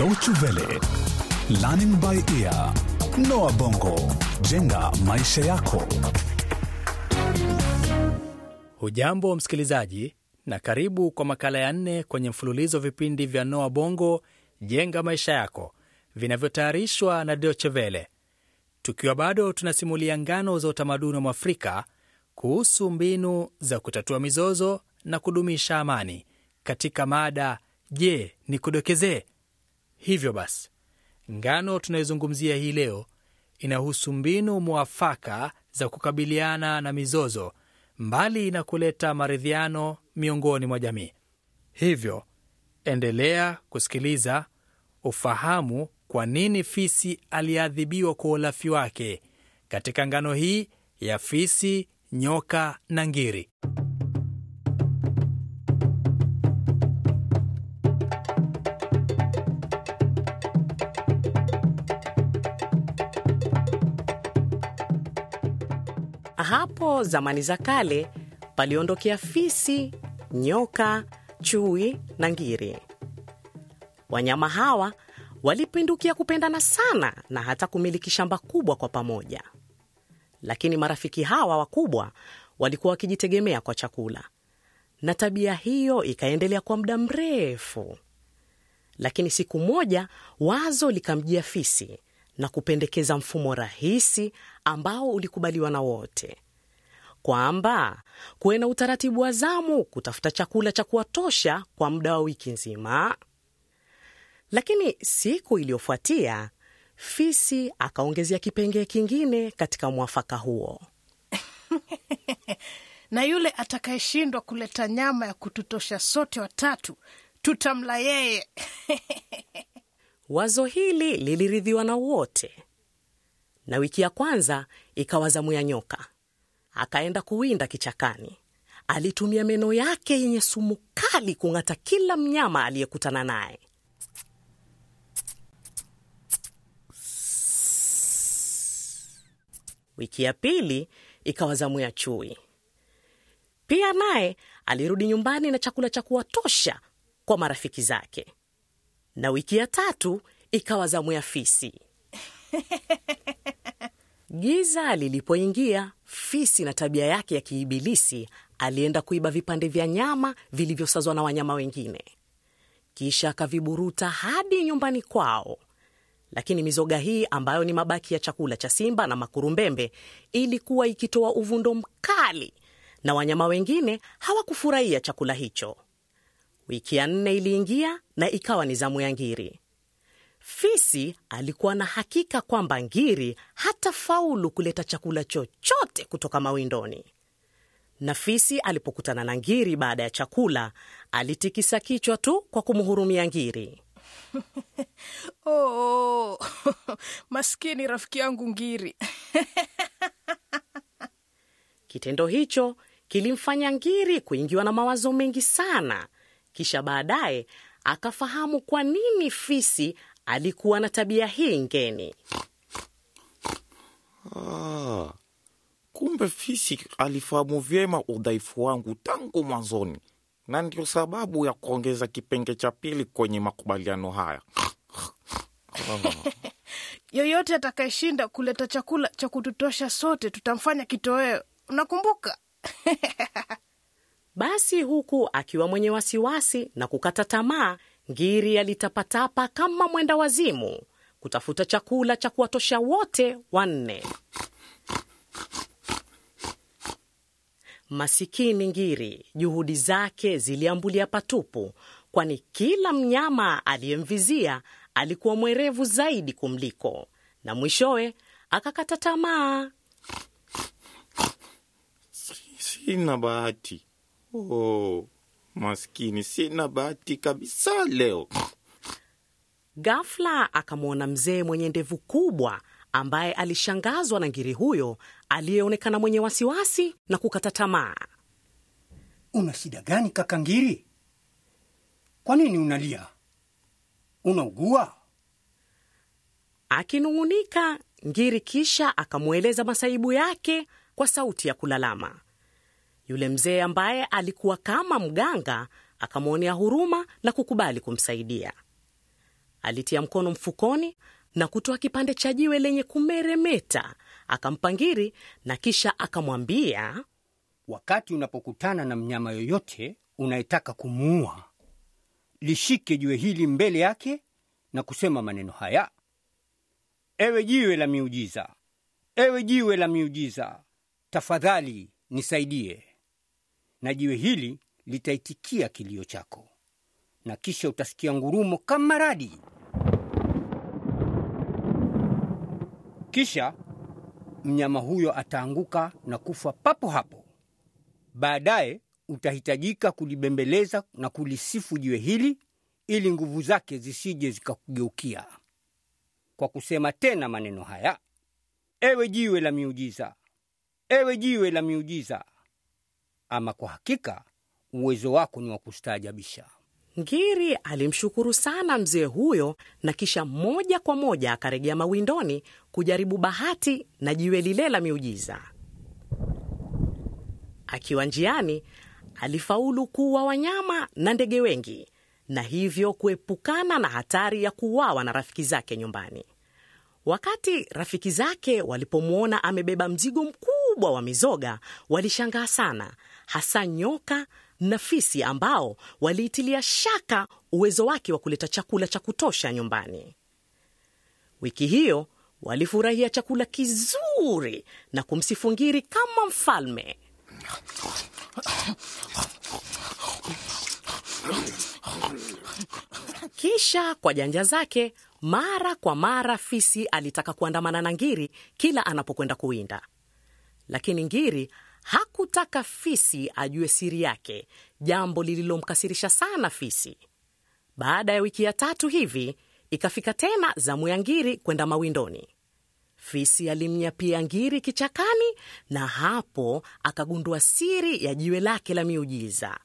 Deutsche Welle, Learning by Ear, Noah Bongo, jenga maisha yako. Hujambo msikilizaji, na karibu kwa makala ya nne kwenye mfululizo vipindi vya Noa Bongo jenga maisha yako vinavyotayarishwa na Deutsche Welle, tukiwa bado tunasimulia ngano za utamaduni wa Mwafrika kuhusu mbinu za kutatua mizozo na kudumisha amani katika mada Je, ni kudokezee? Hivyo basi, ngano tunayozungumzia hii leo inahusu mbinu mwafaka za kukabiliana na mizozo mbali na kuleta maridhiano miongoni mwa jamii. Hivyo endelea kusikiliza ufahamu kwa nini fisi aliadhibiwa kwa ulafi wake katika ngano hii ya fisi, nyoka na ngiri. Hapo zamani za kale paliondokea fisi, nyoka, chui na ngiri. Wanyama hawa walipindukia kupendana sana na hata kumiliki shamba kubwa kwa pamoja. Lakini marafiki hawa wakubwa walikuwa wakijitegemea kwa chakula, na tabia hiyo ikaendelea kwa muda mrefu. Lakini siku moja wazo likamjia fisi na kupendekeza mfumo rahisi ambao ulikubaliwa na wote, kwamba kuwe na utaratibu wa zamu kutafuta chakula cha kuwatosha kwa muda wa wiki nzima. Lakini siku iliyofuatia fisi akaongezea kipengee kingine katika mwafaka huo. na yule atakayeshindwa kuleta nyama ya kututosha sote watatu tutamla yeye. Wazo hili liliridhiwa na wote, na wiki ya kwanza ikawa zamu ya nyoka. Akaenda kuwinda kichakani. Alitumia meno yake yenye sumu kali kung'ata kila mnyama aliyekutana naye. Wiki ya pili ikawa zamu ya chui. Pia naye alirudi nyumbani na chakula cha kuwatosha kwa marafiki zake, na wiki ya tatu ikawa zamu ya fisi. Giza lilipoingia, fisi na tabia yake ya kiibilisi alienda kuiba vipande vya nyama vilivyosazwa na wanyama wengine, kisha akaviburuta hadi nyumbani kwao. Lakini mizoga hii ambayo ni mabaki ya chakula cha simba na makurumbembe ilikuwa ikitoa uvundo mkali, na wanyama wengine hawakufurahia chakula hicho. Wiki ya nne iliingia na ikawa ni zamu ya ngiri. Fisi alikuwa na hakika kwamba ngiri hata faulu kuleta chakula chochote kutoka mawindoni, na fisi alipokutana na ngiri baada ya chakula alitikisa kichwa tu kwa kumhurumia ngiri. Oh, maskini rafiki yangu ngiri. Kitendo hicho kilimfanya ngiri kuingiwa na mawazo mengi sana. Kisha baadaye akafahamu kwa nini fisi alikuwa na tabia hii ngeni. Ah, kumbe fisi alifahamu vyema udhaifu wangu tangu mwanzoni, na ndio sababu ya kuongeza kipenge cha pili kwenye makubaliano haya. Yoyote atakayeshinda kuleta chakula cha kututosha sote tutamfanya kitoweo. Unakumbuka? Basi huku akiwa mwenye wasiwasi na kukata tamaa, ngiri alitapatapa kama mwenda wazimu kutafuta chakula cha kuwatosha wote wanne. Masikini ngiri, juhudi zake ziliambulia patupu, kwani kila mnyama aliyemvizia alikuwa mwerevu zaidi kumliko, na mwishowe akakata tamaa. Sina bahati. Oh, maskini, sina bahati kabisa leo. Ghafla akamwona mzee mwenye ndevu kubwa ambaye alishangazwa na ngiri huyo aliyeonekana mwenye wasiwasi na kukata tamaa. Una shida gani kaka Ngiri? Kwa nini unalia? Unaugua? Akinung'unika, ngiri kisha akamweleza masaibu yake kwa sauti ya kulalama. Yule mzee ambaye alikuwa kama mganga akamwonea huruma na kukubali kumsaidia. alitia mkono mfukoni na kutoa kipande cha jiwe lenye kumeremeta, akampa Ngiri na kisha akamwambia, Wakati unapokutana na mnyama yoyote unayetaka kumuua, lishike jiwe hili mbele yake na kusema maneno haya: ewe jiwe la miujiza, ewe jiwe la miujiza, tafadhali nisaidie. Na jiwe hili litaitikia kilio chako, na kisha utasikia ngurumo kama radi. Kisha mnyama huyo ataanguka na kufa papo hapo. Baadaye utahitajika kulibembeleza na kulisifu jiwe hili ili nguvu zake zisije zikakugeukia, kwa kusema tena maneno haya: ewe jiwe la miujiza, ewe jiwe la miujiza. Ama kwa hakika uwezo wako ni wa kustaajabisha. Ngiri alimshukuru sana mzee huyo na kisha moja kwa moja akarejea mawindoni kujaribu bahati na jiwe lile la miujiza. Akiwa njiani, alifaulu kuua wanyama na ndege wengi na hivyo kuepukana na hatari ya kuuawa na rafiki zake nyumbani. Wakati rafiki zake walipomwona amebeba mzigo mkubwa wa mizoga, walishangaa sana, hasa nyoka na fisi ambao waliitilia shaka uwezo wake wa kuleta chakula cha kutosha nyumbani. Wiki hiyo walifurahia chakula kizuri na kumsifu Ngiri kama mfalme. Kisha kwa janja zake, mara kwa mara fisi alitaka kuandamana na Ngiri kila anapokwenda kuwinda, lakini Ngiri hakutaka fisi ajue siri yake, jambo lililomkasirisha sana fisi. Baada ya wiki ya tatu hivi, ikafika tena zamu ya Ngiri kwenda mawindoni. Fisi alimnyapia Ngiri kichakani, na hapo akagundua siri ya jiwe lake la miujiza.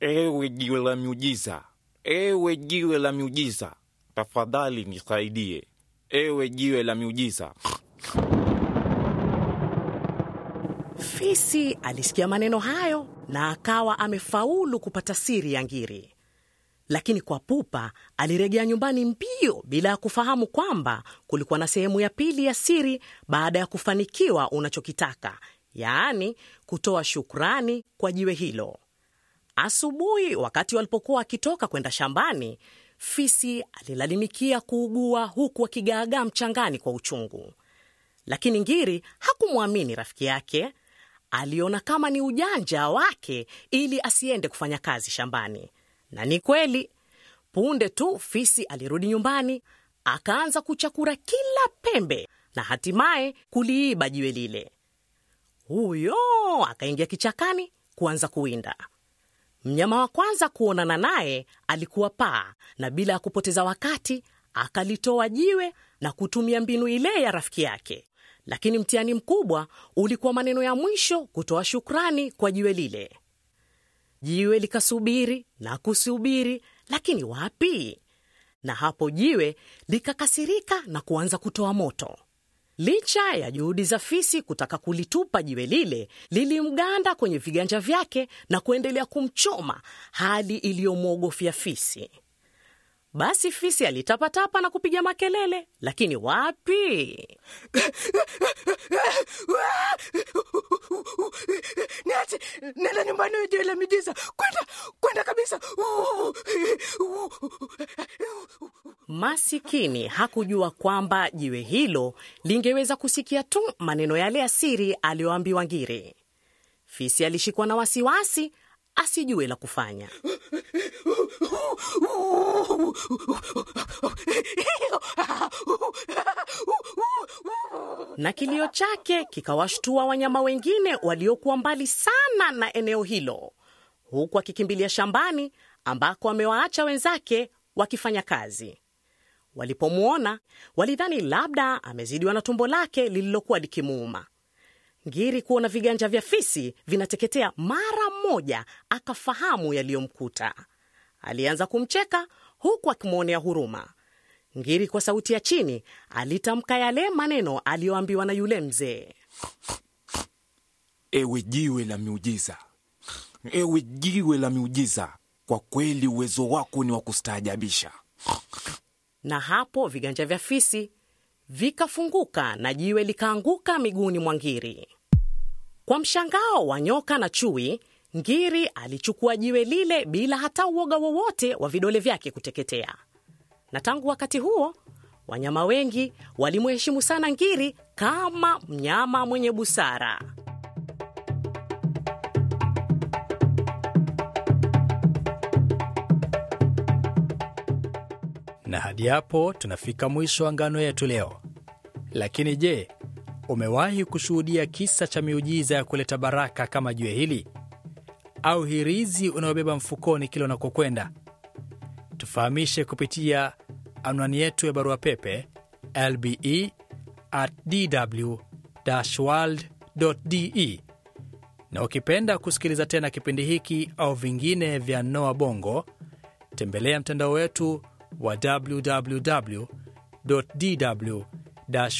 Ewe jiwe la miujiza, ewe jiwe la miujiza, tafadhali nisaidie. Ewe jiwe la miujiza. Fisi alisikia maneno hayo na akawa amefaulu kupata siri ya Ngiri, lakini kwa pupa alirejea nyumbani mbio bila ya kufahamu kwamba kulikuwa na sehemu ya pili ya siri baada ya kufanikiwa unachokitaka, yaani kutoa shukrani kwa jiwe hilo. Asubuhi, wakati walipokuwa wakitoka kwenda shambani, fisi alilalamikia kuugua huku akigaagaa mchangani kwa uchungu, lakini Ngiri hakumwamini rafiki yake. Aliona kama ni ujanja wake ili asiende kufanya kazi shambani, na ni kweli. Punde tu fisi alirudi nyumbani, akaanza kuchakura kila pembe na hatimaye kuliiba jiwe lile. Huyo akaingia kichakani kuanza kuwinda. Mnyama wa kwanza kuonana naye alikuwa paa, na bila ya kupoteza wakati akalitoa jiwe na kutumia mbinu ile ya rafiki yake. Lakini mtihani mkubwa ulikuwa maneno ya mwisho kutoa shukrani kwa jiwe lile. Jiwe likasubiri na kusubiri, lakini wapi? Na hapo jiwe likakasirika na kuanza kutoa moto. Licha ya juhudi za fisi kutaka kulitupa jiwe lile, lilimganda kwenye viganja vyake na kuendelea kumchoma, hali iliyomwogofya fisi. Basi fisi alitapatapa na kupiga makelele, lakini wapi? Niache, nenda nyumbani, wewe jiwe la miujiza, kwenda kwenda kabisa. Masikini hakujua kwamba jiwe hilo lingeweza kusikia tu maneno yale ya siri aliyoambiwa Ngiri. Fisi alishikwa na wasiwasi asijue la kufanya. na kilio chake kikawashtua wanyama wengine waliokuwa mbali sana na eneo hilo, huku akikimbilia shambani ambako amewaacha wenzake wakifanya kazi. Walipomwona walidhani labda amezidiwa na tumbo lake lililokuwa likimuuma. Ngiri kuona viganja vya fisi vinateketea mara moja, akafahamu yaliyomkuta. Alianza kumcheka huku akimwonea huruma. Ngiri kwa sauti ya chini alitamka yale maneno aliyoambiwa na yule mzee. Ewe jiwe la miujiza, ewe jiwe la miujiza, Kwa kweli uwezo wako ni wa kustaajabisha. na hapo viganja vya fisi vikafunguka na jiwe likaanguka miguuni mwa ngiri. Kwa mshangao wa nyoka na chui, ngiri alichukua jiwe lile bila hata uoga wowote wa vidole vyake kuteketea. Na tangu wakati huo wanyama wengi walimheshimu sana ngiri kama mnyama mwenye busara. Na hadi hapo tunafika mwisho wa ngano yetu leo. Lakini je, umewahi kushuhudia kisa cha miujiza ya kuleta baraka kama jua hili au hirizi unayobeba mfukoni kila unakokwenda? Tufahamishe kupitia anwani yetu ya barua pepe lbe at dw world de, na ukipenda kusikiliza tena kipindi hiki au vingine vya Noa Bongo, tembelea mtandao wetu wa www dw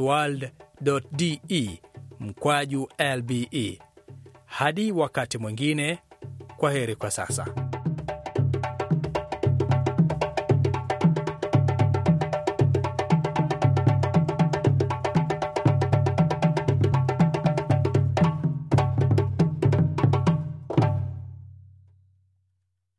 world de mkwaju lbe. Hadi wakati mwingine, kwa heri kwa sasa.